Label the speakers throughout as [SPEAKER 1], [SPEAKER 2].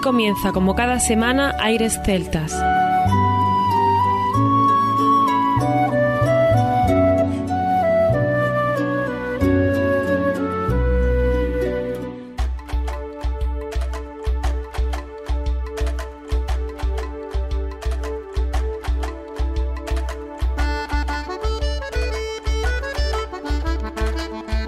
[SPEAKER 1] Comienza, como cada semana, Aires Celtas.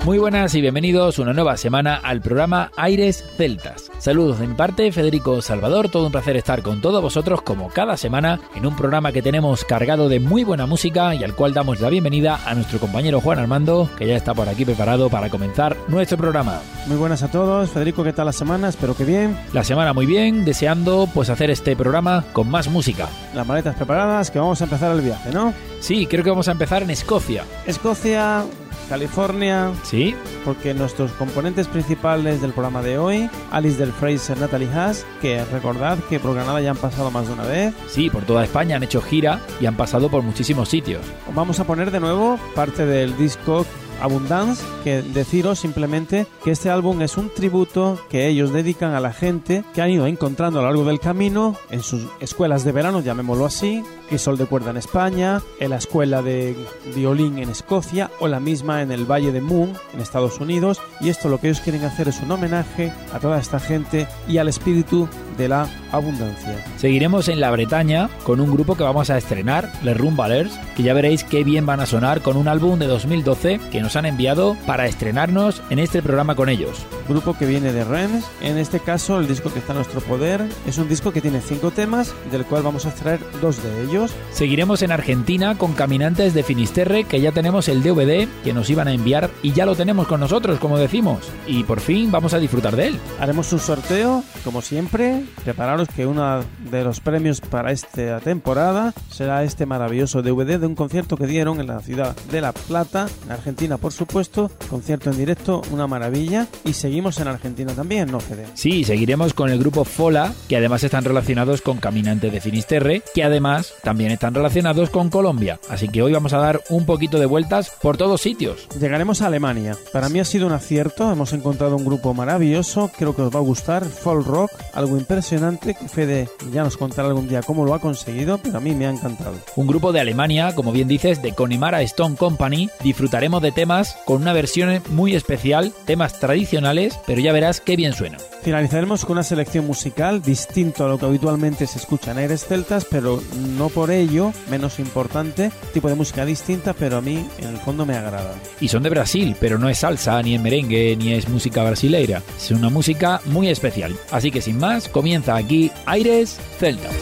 [SPEAKER 2] Muy buenas y bienvenidos una nueva semana al programa Aires Celtas. Saludos de mi parte, Federico Salvador, todo un placer estar con todos vosotros como cada semana en un programa que tenemos cargado de muy buena música y al cual damos la bienvenida a nuestro compañero Juan Armando, que ya está por aquí preparado para comenzar nuestro programa.
[SPEAKER 3] Muy buenas a todos, Federico, ¿qué tal la semana? Espero que bien.
[SPEAKER 2] La semana muy bien, deseando pues hacer este programa con más música.
[SPEAKER 3] Las maletas preparadas, que vamos a empezar el viaje, ¿no?
[SPEAKER 2] Sí, creo que vamos a empezar en Escocia.
[SPEAKER 3] Escocia, California.
[SPEAKER 2] Sí.
[SPEAKER 3] Porque nuestros componentes principales del programa de hoy, Alice del Fraser, Natalie Haas, que recordad que por Granada ya han pasado más de una vez.
[SPEAKER 2] Sí, por toda España han hecho gira y han pasado por muchísimos sitios.
[SPEAKER 3] Vamos a poner de nuevo parte del disco Abundance, que deciros simplemente que este álbum es un tributo que ellos dedican a la gente que han ido encontrando a lo largo del camino en sus escuelas de verano, llamémoslo así, que sol de cuerda en España, en la escuela de violín en Escocia o la misma en el Valle de Moon en Estados Unidos. Y esto lo que ellos quieren hacer es un homenaje a toda esta gente y al espíritu de la abundancia.
[SPEAKER 2] Seguiremos en la Bretaña con un grupo que vamos a estrenar, Les Rumbalers, que ya veréis qué bien van a sonar con un álbum de 2012 que nos han enviado para estrenarnos en este programa con ellos.
[SPEAKER 3] Grupo que viene de Rennes, en este caso el disco que está a nuestro poder es un disco que tiene cinco temas, del cual vamos a extraer dos de ellos.
[SPEAKER 2] Seguiremos en Argentina con Caminantes de Finisterre, que ya tenemos el DVD que nos iban a enviar y ya lo tenemos con nosotros, como decimos, y por fin vamos a disfrutar de él.
[SPEAKER 3] Haremos un sorteo, como siempre, prepararos que uno de los premios para esta temporada será este maravilloso DVD de un concierto que dieron en la ciudad de La Plata, en Argentina, por supuesto. Concierto en directo, una maravilla. Y seguimos en Argentina también, ¿no, Fede?
[SPEAKER 2] Sí, seguiremos con el grupo Fola, que además están relacionados con Caminantes de Finisterre, que además también están relacionados con Colombia. Así que hoy vamos a dar un poquito de vueltas por todos sitios.
[SPEAKER 3] Llegaremos a Alemania. Para mí ha sido un acierto, hemos encontrado un grupo maravilloso, creo que os va a gustar, folk rock, algo impresionante, que Fede ya nos contará algún día cómo lo ha conseguido, pero a mí me ha encantado.
[SPEAKER 2] Un grupo de Alemania, como bien dices, de Connemara Stone Company, disfrutaremos de temas con una versión muy especial, temas tradicionales, pero ya verás qué bien suena.
[SPEAKER 3] Finalizaremos con una selección musical distinto a lo que habitualmente se escucha en Aires Celtas, pero no por ello menos importante, tipo de música distinta, pero a mí en el fondo me agrada.
[SPEAKER 2] Y son de Brasil, pero no es salsa, ni es merengue, ni es música brasileira. Es una música muy especial. Así que sin más, comienza aquí Aires Celtas.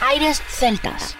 [SPEAKER 4] Aires Celtas.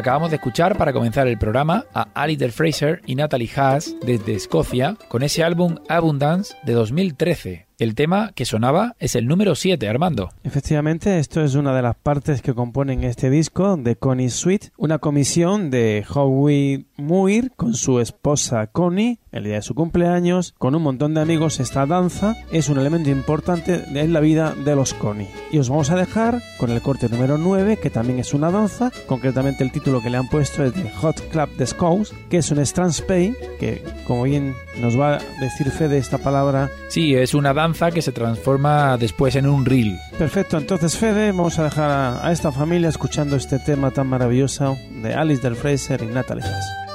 [SPEAKER 2] Acabamos de escuchar para comenzar el programa a Alistair Fraser y Natalie Haas desde Escocia con ese álbum Abundance de 2013, el tema que sonaba es el número 7, Armando.
[SPEAKER 3] Efectivamente, esto es una de las partes que componen este disco de Connie Sweet, una comisión de Howie Muir con su esposa Connie el día de su cumpleaños, con un montón de amigos. Esta danza es un elemento importante en la vida de los Connie. Y os vamos a dejar con el corte número 9, que también es una danza, concretamente el título que le han puesto es de Hot Club The Scouse, que es un Pay, que como bien nos va a decir Fede esta palabra.
[SPEAKER 2] Sí, es una danza que se transforma después en un reel.
[SPEAKER 3] Perfecto, entonces Fede, vamos a dejar a, esta familia escuchando este tema tan maravilloso de Alice del Fraser y Natalie Haas.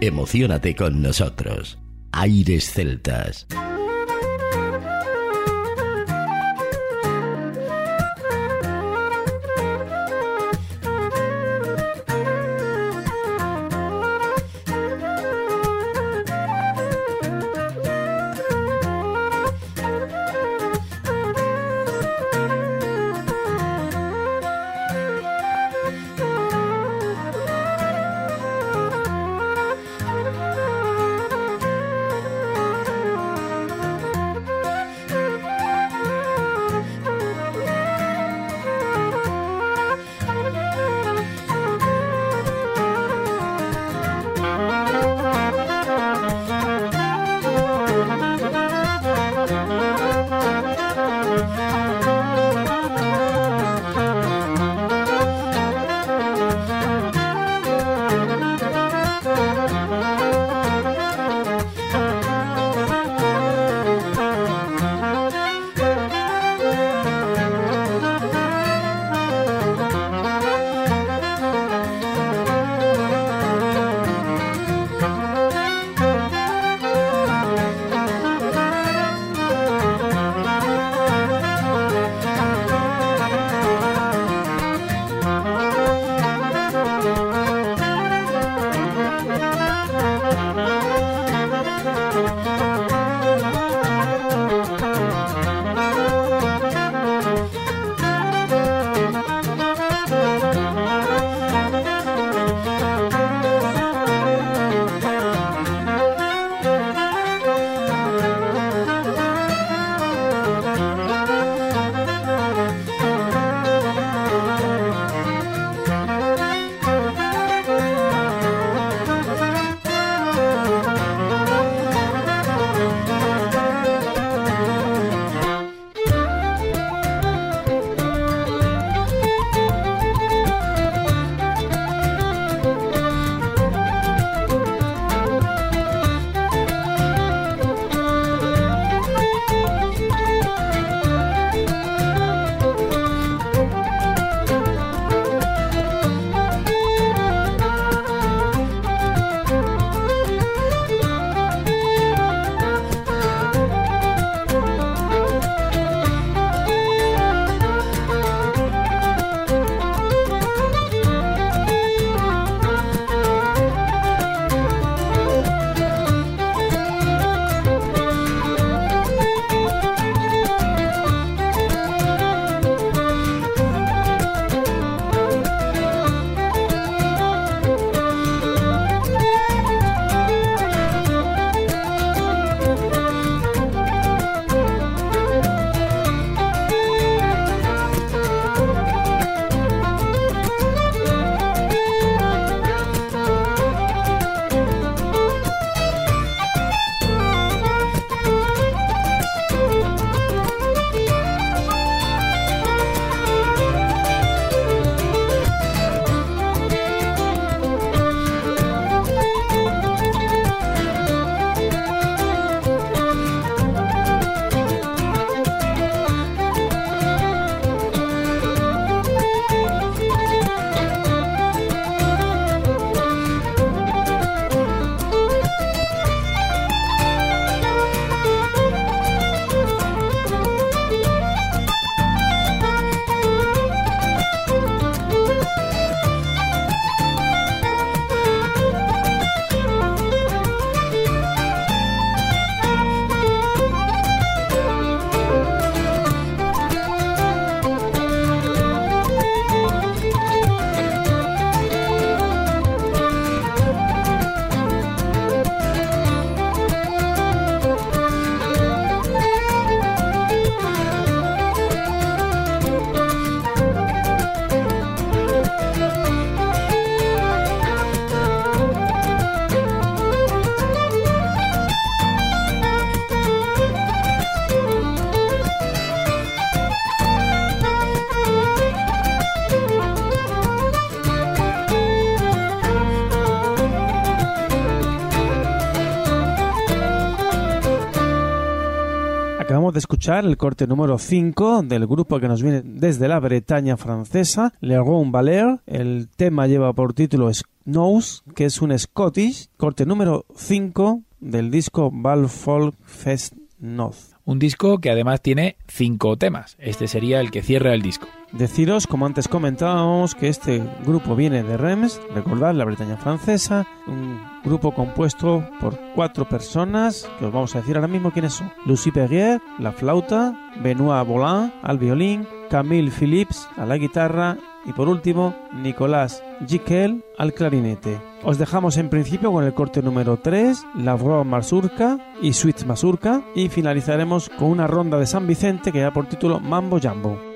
[SPEAKER 4] Emocionate con nosotros. Aires Celtas.
[SPEAKER 3] El corte número 5 del grupo que nos viene desde la Bretaña francesa, Le Ron Valer. El tema lleva por título Snows, que es un Scottish, corte número 5 del disco Val Folk Fest North.
[SPEAKER 2] Un disco que además tiene cinco temas. Este sería el que cierra el disco.
[SPEAKER 3] Deciros, como antes comentábamos, que este grupo viene de Reims, recordad, la Bretaña francesa, un grupo compuesto por cuatro personas, que os vamos a decir ahora mismo quiénes son. Lucie Perrier, la flauta, Benoît Bolin al violín, Camille Phillips a la guitarra y por último, Nicolás Jiquel al clarinete. Os dejamos en principio con el corte número 3, La Voix Mazurka y Suite Mazurka y finalizaremos con una ronda de San Vicente que da por título Mambo Jambo.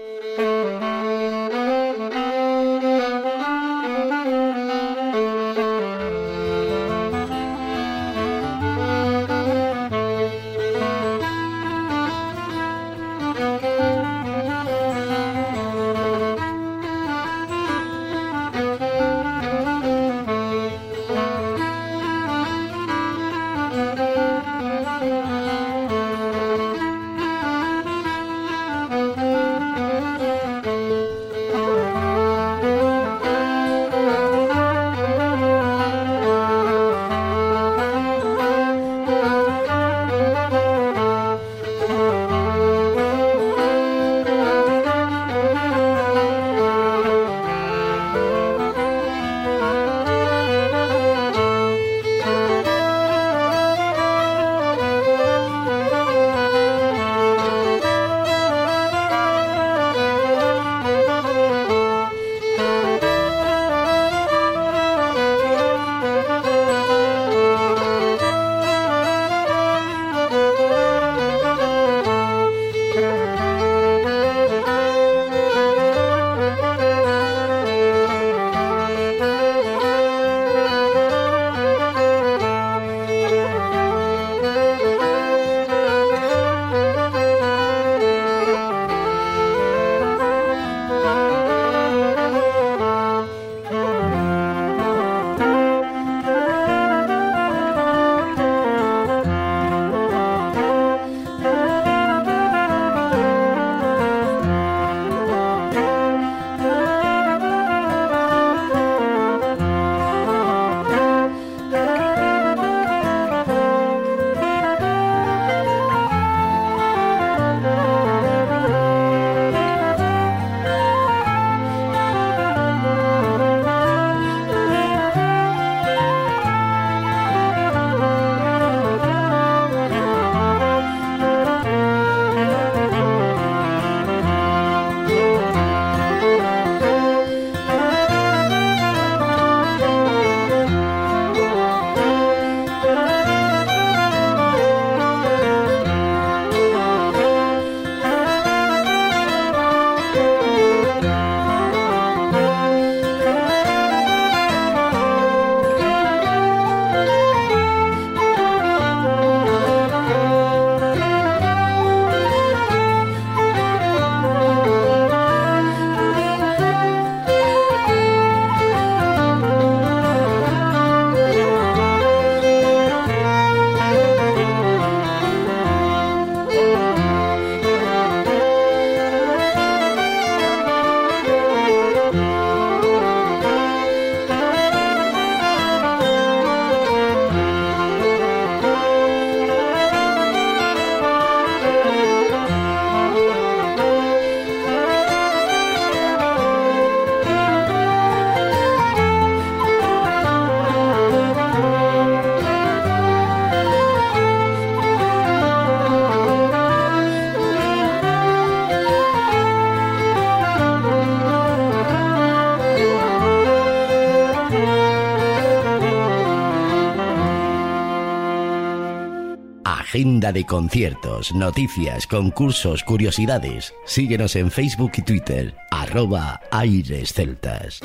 [SPEAKER 4] Agenda de conciertos, noticias, concursos, curiosidades. Síguenos en Facebook y Twitter, arroba Aires Celtas.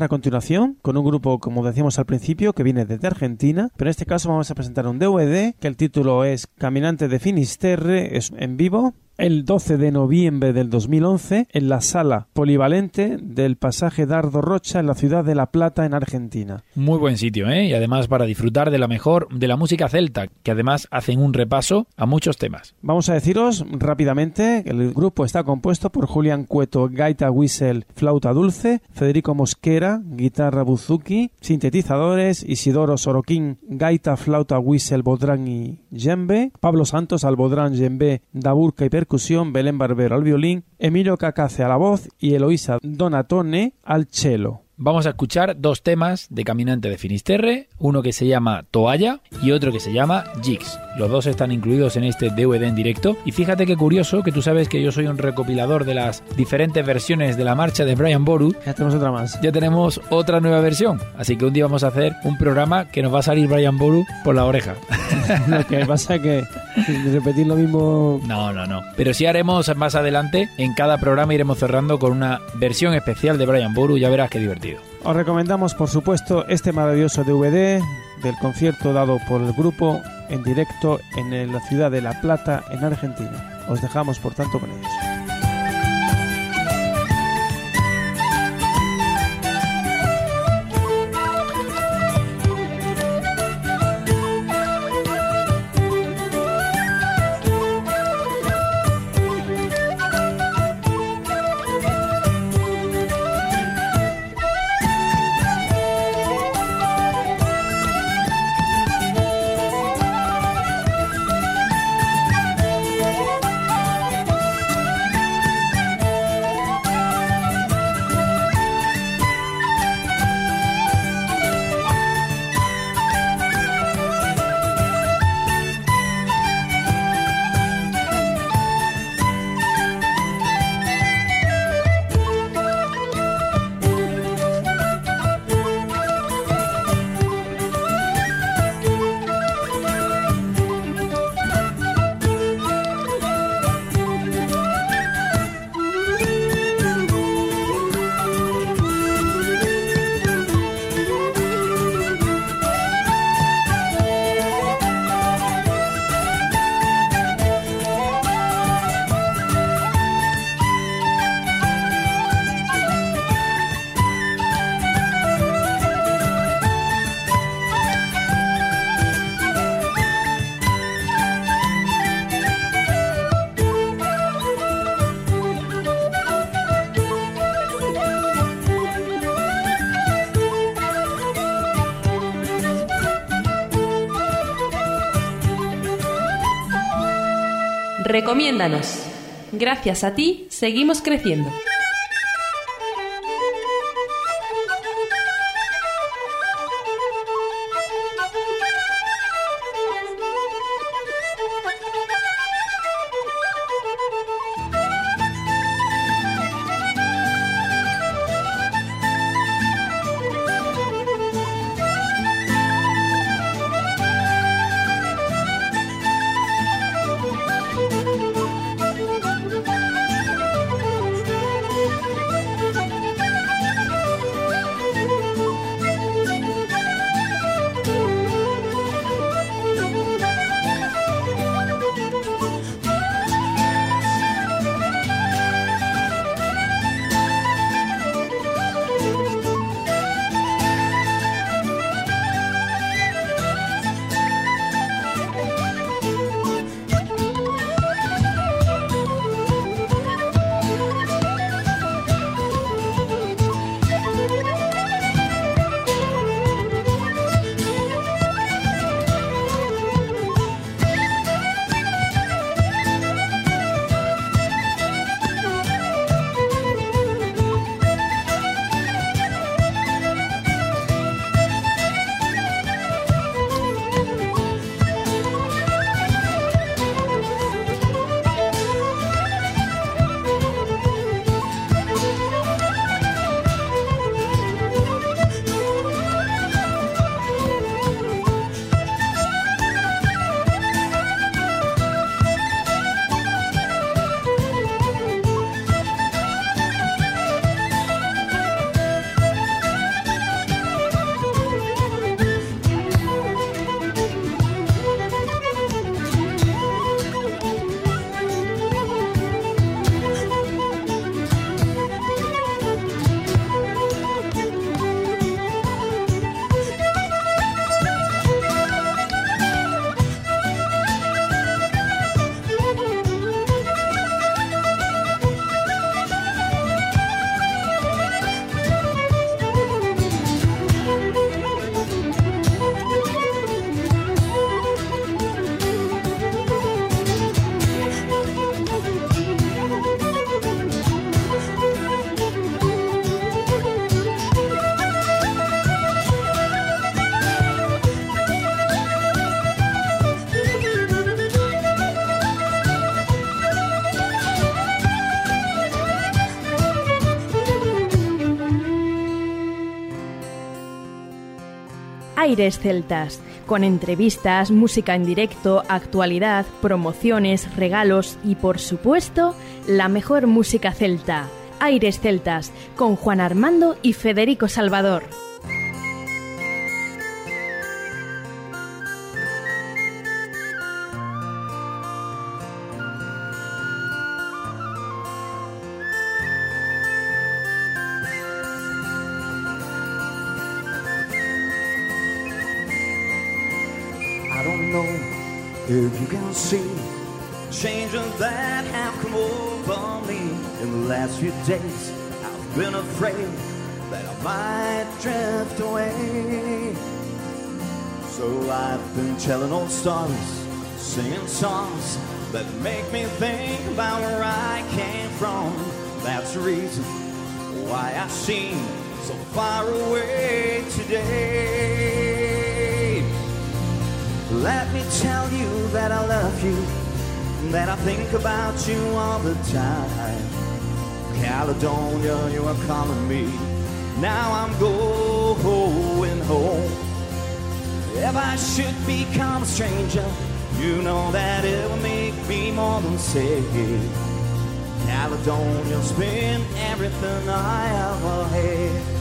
[SPEAKER 3] Dejar a continuación con un grupo, como decíamos al principio, que viene desde Argentina, pero en este caso vamos a presentar un DVD que el título es Caminante de Finisterre, es en vivo, el 12 de noviembre del 2011 en la sala polivalente del pasaje Dardo Rocha en la ciudad de La Plata, en Argentina.
[SPEAKER 2] Muy buen sitio, ¿eh? Y además para disfrutar de la mejor de la música celta, que además hacen un repaso a muchos temas.
[SPEAKER 3] Vamos a deciros rápidamente que el grupo está compuesto por Julián Cueto, gaita whistle, flauta dulce, Federico Mosquera, guitarra buzuki, sintetizadores, Isidoro Soroquín, gaita, flauta, whistle, bodrán y yembe, Pablo Santos al bodrán, yembe, daburca y percusión, Belén Barbero al violín, Emilio Cacace a la voz y Eloísa Donatone al cello.
[SPEAKER 2] Vamos a escuchar dos temas de Caminante de Finisterre, uno que se llama Toalla y otro que se llama Jigs. Los dos están incluidos en este DVD en directo y fíjate qué curioso que tú sabes que yo soy un recopilador de las diferentes versiones de la marcha de Brian Boru.
[SPEAKER 3] Ya tenemos otra más.
[SPEAKER 2] Ya tenemos otra nueva versión, así que un día vamos a hacer un programa que nos va a salir Brian Boru por la oreja.
[SPEAKER 3] lo que pasa es que repetir lo mismo...
[SPEAKER 2] No, no, no. Pero sí haremos más adelante, en cada programa iremos cerrando con una versión especial de Brian Boru, ya verás qué divertido.
[SPEAKER 3] Os recomendamos, por supuesto, este maravilloso DVD del concierto dado por el grupo en directo en la ciudad de La Plata, en Argentina. Os dejamos, por tanto, con ellos.
[SPEAKER 1] Recomiéndanos. Gracias a ti, seguimos creciendo.
[SPEAKER 5] Aires Celtas, con entrevistas, música en directo, actualidad, promociones, regalos y por supuesto, la mejor música celta. Aires Celtas, con Juan Armando y Federico Salvador.
[SPEAKER 6] See changes that have come over me in the last few days, I've been afraid that I might drift away. So I've been telling old stories, singing songs that make me think about where I came from. That's the reason why I seem so far away today. Let me tell you that I love you, that I think about you all the time. Caledonia, you are calling me. Now I'm going home. If I should become a stranger, you know that it will make me more than safe. Caledonia's been everything I ever had.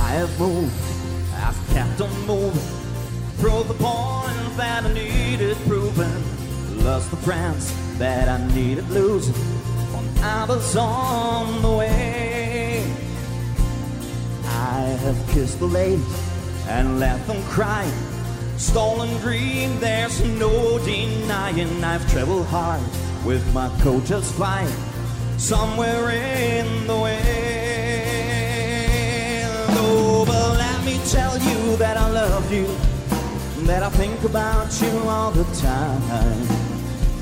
[SPEAKER 6] I have moved I've kept on moving through the point that I needed proving. Lost the friends that I needed losing. When I was on the way, I have kissed the ladies and left them crying. Stolen dream, there's no denying. I've traveled hard with my coat just flying somewhere in the way. Tell you that I love you, that I think about you all the time.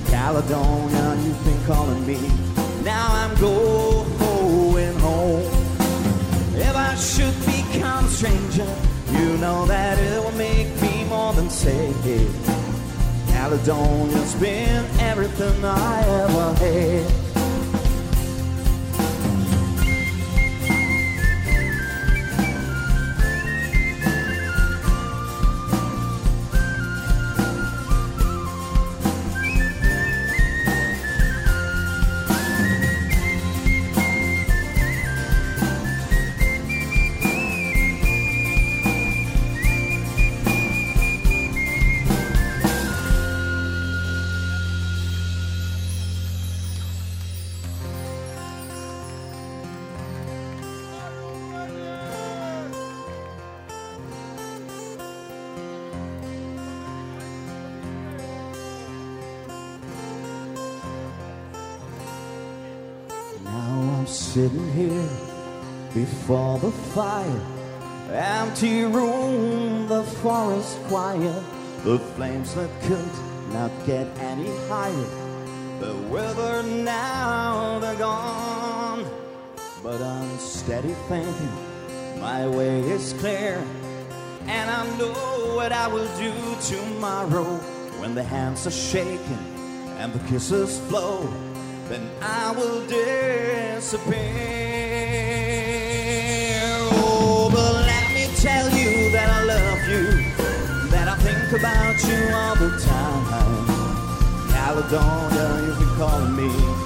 [SPEAKER 6] Caledonia, you've been calling me. Now I'm going home. If I should become stranger, you know that it will make me more than say. Caledonia's been everything I ever had. Before the fire. Empty room, the forest quiet, the flames that could not get any higher. The weather now they're gone, but I'm steady thinking my way is clear, and I know what I will do tomorrow when the hands are shaking and the kisses flow then I will disappear. Tell you that I love you, that I think about you all the time. Caledonia, you've been calling me.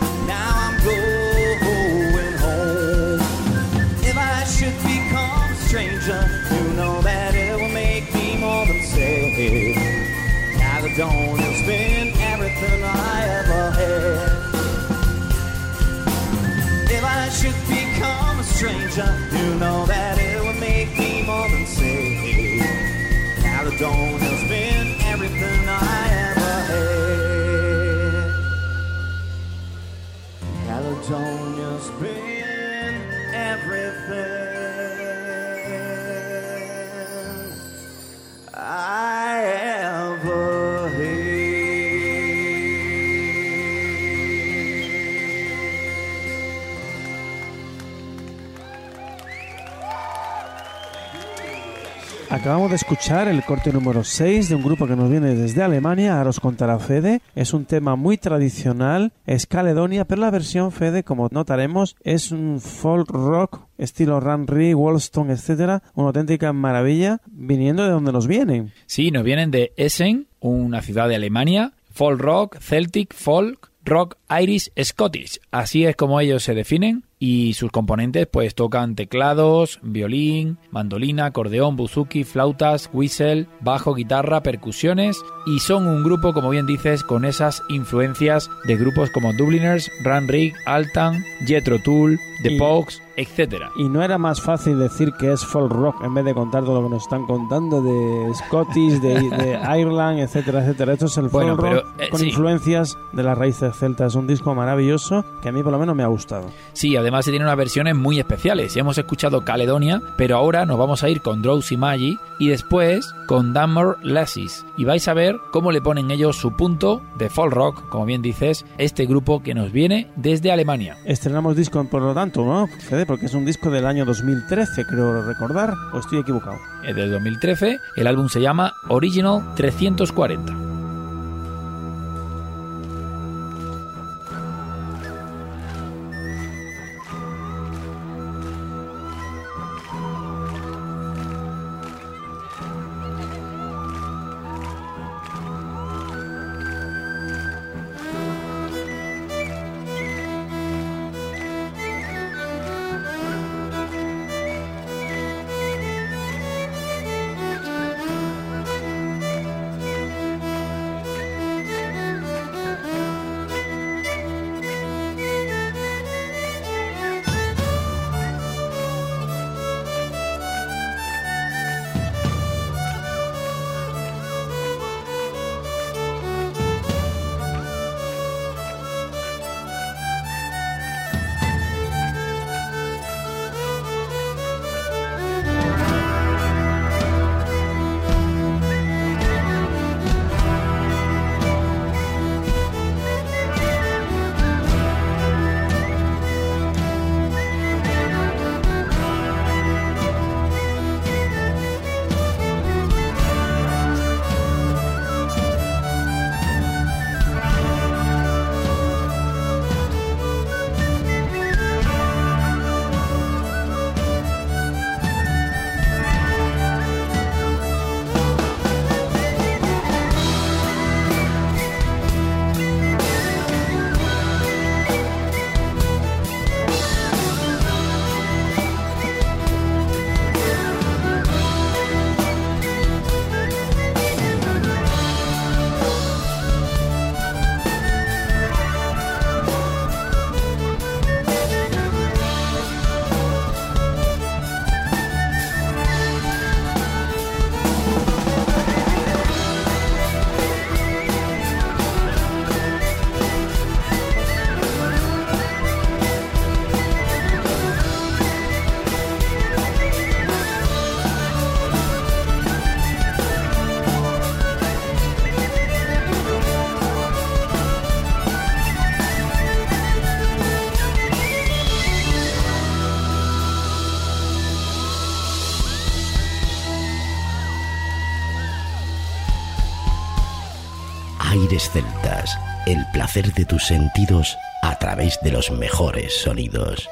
[SPEAKER 3] Acabamos de escuchar el corte número 6 de un grupo que nos viene desde Alemania, Aros contra Fede. Es un tema muy tradicional, es Caledonia, pero la versión Fede, como notaremos, es un folk rock estilo Ranry, Wolston, etcétera, una auténtica maravilla viniendo de donde nos vienen.
[SPEAKER 2] Sí, nos vienen de Essen, una ciudad de Alemania, folk rock, celtic, folk, rock, irish, scottish. Así es como ellos se definen y sus componentes pues tocan teclados, violín, mandolina, acordeón, buzuki, flautas, whistle, bajo, guitarra, percusiones y son un grupo como bien dices con esas influencias de grupos como Dubliners, Run Rig, Altan, Jethro Tull, The Pogues, etcétera.
[SPEAKER 3] Y no era más fácil decir que es folk rock en vez de contar todo lo que nos están contando de Scottish, de, de Ireland, etcétera, etcétera. Esto es el folk rock
[SPEAKER 2] eh,
[SPEAKER 3] con influencias de las raíces celtas. Un disco maravilloso que a mí por lo menos me ha gustado.
[SPEAKER 2] Sí, además se tiene unas versiones muy especiales. Ya hemos escuchado Caledonia, pero ahora nos vamos a ir con Drowsy Maggie y después con Dammer Lasses. Y vais a ver cómo le ponen ellos su punto de folk rock, como bien dices, este grupo que nos viene desde Alemania.
[SPEAKER 3] Estrenamos disco, por lo tanto, ¿no? porque es un disco del año 2013, creo recordar, o estoy equivocado.
[SPEAKER 2] Es del 2013, el álbum se llama Original 340.
[SPEAKER 4] Sentidos a través de los mejores sonidos.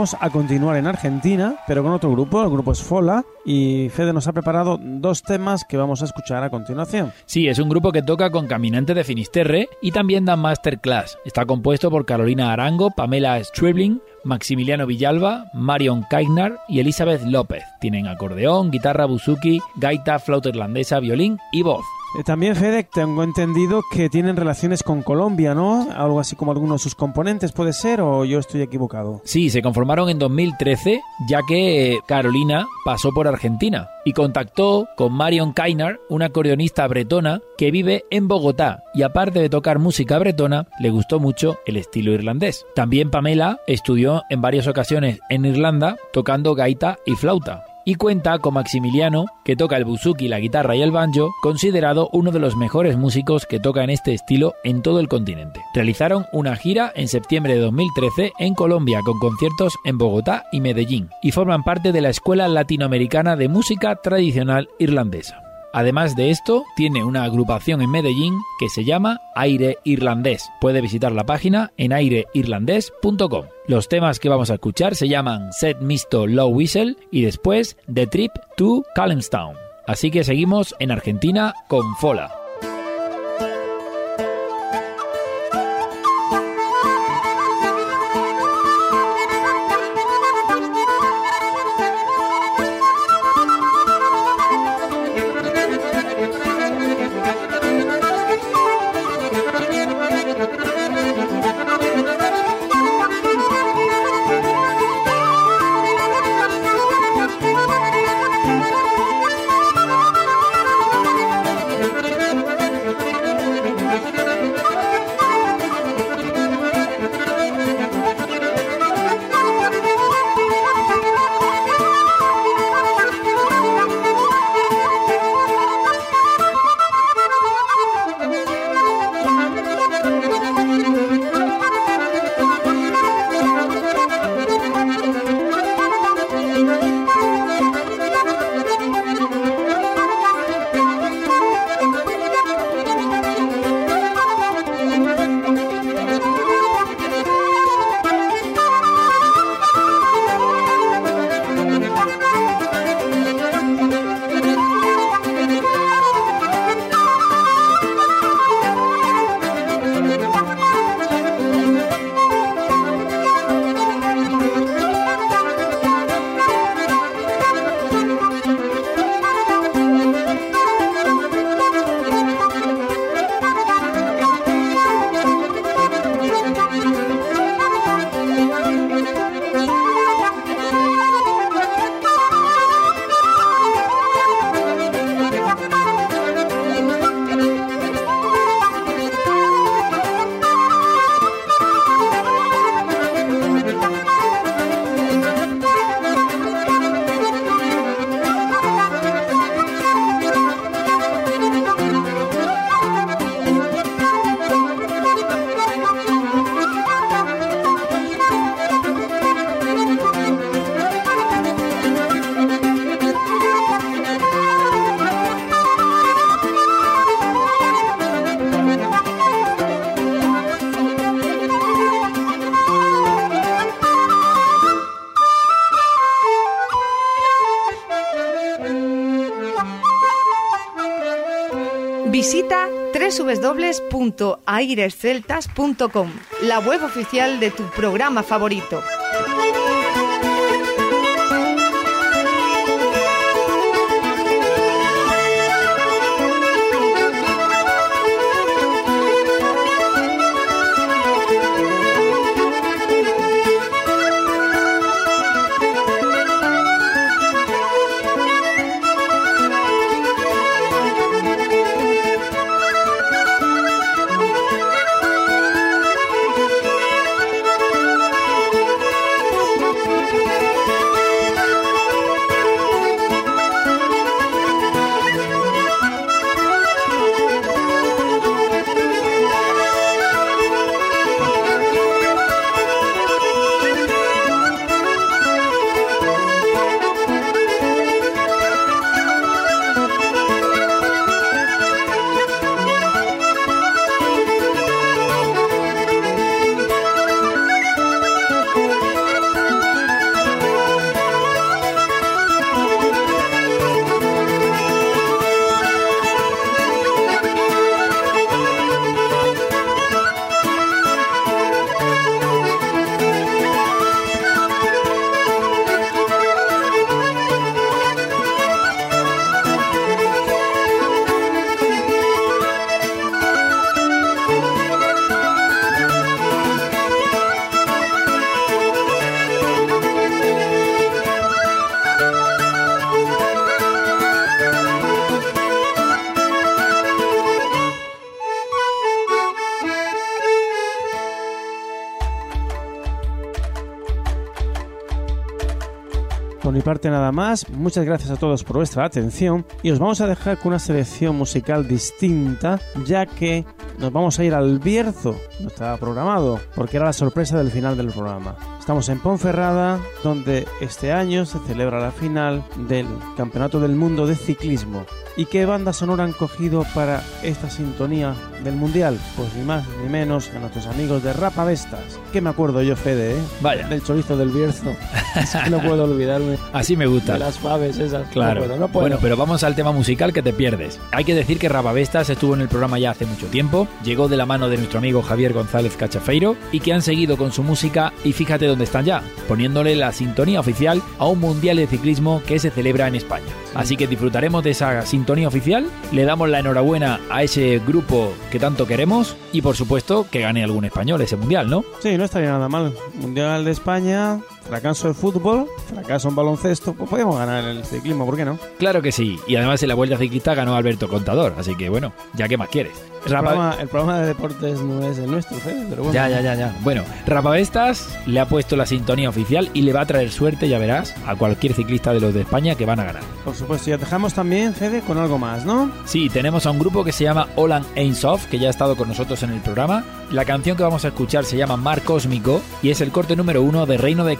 [SPEAKER 3] Vamos a continuar en Argentina, pero con otro grupo, el grupo es Fola, y Fede nos ha preparado dos temas que vamos a escuchar a continuación.
[SPEAKER 2] Sí, es un grupo que toca con Caminante de Finisterre y también da masterclass. Está compuesto por Carolina Arango, Pamela Stribling, Maximiliano Villalba, Marion Kaignar y Elizabeth López. Tienen acordeón, guitarra buzuki, gaita, flauta irlandesa, violín y voz.
[SPEAKER 3] Eh, también, Fede, tengo entendido que tienen relaciones con Colombia, ¿no? Algo así como algunos de sus componentes, ¿puede ser? ¿O yo estoy equivocado?
[SPEAKER 2] Sí, se conformaron en 2013, ya que eh, Carolina pasó por Argentina y contactó con Marion Kainar, una acordeonista bretona que vive en Bogotá y aparte de tocar música bretona, le gustó mucho el estilo irlandés. También Pamela estudió en varias ocasiones en Irlanda tocando gaita y flauta y cuenta con Maximiliano, que toca el buzuki, la guitarra y el banjo, considerado uno de los mejores músicos que toca en este estilo en todo el continente. Realizaron una gira en septiembre de 2013 en Colombia con conciertos en Bogotá y Medellín y forman parte de la Escuela Latinoamericana de Música Tradicional Irlandesa. Además de esto, tiene una agrupación en Medellín que se llama Aire Irlandés. Puede visitar la página en aireirlandés.com. Los temas que vamos a escuchar se llaman Set Misto Low Whistle y después The Trip to Calmstown. Así que seguimos en Argentina con Fola.
[SPEAKER 7] www.airesceltas.com, la web oficial de tu programa favorito.
[SPEAKER 3] Nada más, muchas gracias a todos por vuestra atención y os vamos a dejar con una selección musical distinta ya que nos vamos a ir al Bierzo, no estaba programado porque era la sorpresa del final del programa. Estamos en Ponferrada donde este año se celebra la final del Campeonato del Mundo de Ciclismo. ¿Y qué banda sonora han cogido para esta sintonía del Mundial? Pues ni más ni menos que nuestros amigos de Rapa Vestas. Que me acuerdo yo, Fede, ¿eh?
[SPEAKER 2] Vaya.
[SPEAKER 3] Del chorizo del Bierzo. Que no puedo olvidarme
[SPEAKER 2] Así me gusta.
[SPEAKER 3] de las faves esas.
[SPEAKER 2] Claro.
[SPEAKER 3] No puedo, no puedo.
[SPEAKER 2] Bueno, pero vamos al tema musical que te pierdes. Hay que decir que Rababestas estuvo en el programa ya hace mucho tiempo, llegó de la mano de nuestro amigo Javier González Cachafeiro y que han seguido con su música y fíjate dónde están ya, poniéndole la sintonía oficial a un mundial de ciclismo que se celebra en España. Así que disfrutaremos de esa sintonía oficial, le damos la enhorabuena a ese grupo que tanto queremos y por supuesto que gane algún español ese mundial, ¿no?
[SPEAKER 3] Sí, no estaría nada mal. Mundial de España, fracaso en fútbol, fracaso en baloncesto, pues podemos ganar el ciclismo, ¿por qué no?
[SPEAKER 2] Claro que sí, y además en la Vuelta Ciclista ganó Alberto Contador, así que bueno, ya que más quieres.
[SPEAKER 3] El,
[SPEAKER 2] Rapa-
[SPEAKER 3] programa, el programa de deportes no es el nuestro, Fede, pero bueno.
[SPEAKER 2] Ya, ya, ya, ya. Bueno, Rapavestas le ha puesto la sintonía oficial y le va a traer suerte, ya verás, a cualquier ciclista de los de España que van a ganar.
[SPEAKER 3] Por supuesto, y dejamos también, Fede, con algo más, ¿no?
[SPEAKER 2] Sí, tenemos a un grupo que se llama Olan Ainsoft, que ya ha estado con nosotros en el programa. La canción que vamos a escuchar se llama Mar Cósmico y es el corte número uno de Reino de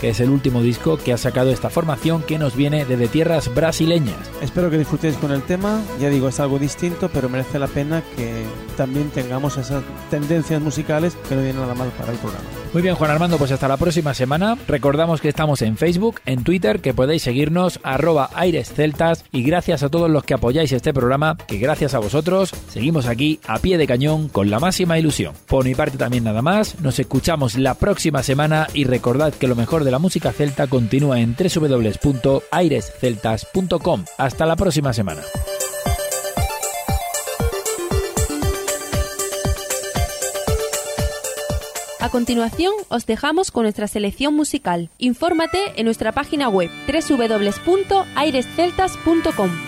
[SPEAKER 2] Que es el último disco que ha sacado esta formación que nos viene desde tierras brasileñas.
[SPEAKER 3] Espero que disfrutéis con el tema. Ya digo, es algo distinto, pero merece la pena que también tengamos esas tendencias musicales que no vienen nada mal para el programa.
[SPEAKER 2] Muy bien, Juan Armando, pues hasta la próxima semana. Recordamos que estamos en Facebook, en Twitter, que podéis seguirnos, arroba airesceltas, y gracias a todos los que apoyáis este programa, que gracias a vosotros seguimos aquí a pie de cañón con la máxima ilusión. Por mi parte también nada más, nos escuchamos la próxima semana y recordad que lo mejor de la música celta continúa en www.airesceltas.com. Hasta la próxima semana.
[SPEAKER 1] A continuación, os dejamos con nuestra selección musical. Infórmate en nuestra página web www.airesceltas.com.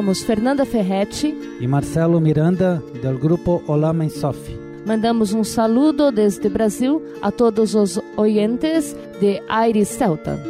[SPEAKER 8] somos Fernanda Ferretti.
[SPEAKER 9] e Marcelo Miranda, del grupo Olá Mãe Sofi.
[SPEAKER 8] Mandamos um saludo desde Brasil a todos os oyentes de Aires Celta.